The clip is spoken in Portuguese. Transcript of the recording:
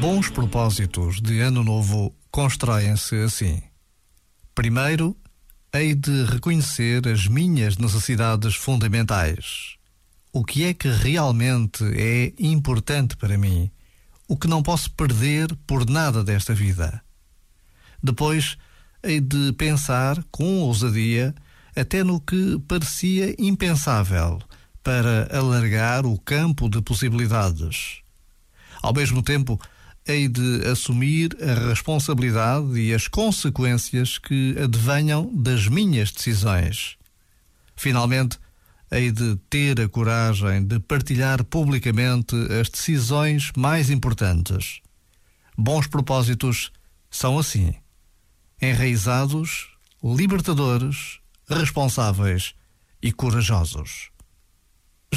Bons propósitos de Ano Novo constroem-se assim. Primeiro, hei de reconhecer as minhas necessidades fundamentais. O que é que realmente é importante para mim? O que não posso perder por nada desta vida? Depois, hei de pensar com ousadia até no que parecia impensável para alargar o campo de possibilidades. Ao mesmo tempo, hei de assumir a responsabilidade e as consequências que advenham das minhas decisões. Finalmente, hei de ter a coragem de partilhar publicamente as decisões mais importantes. Bons propósitos são assim: enraizados, libertadores, responsáveis e corajosos.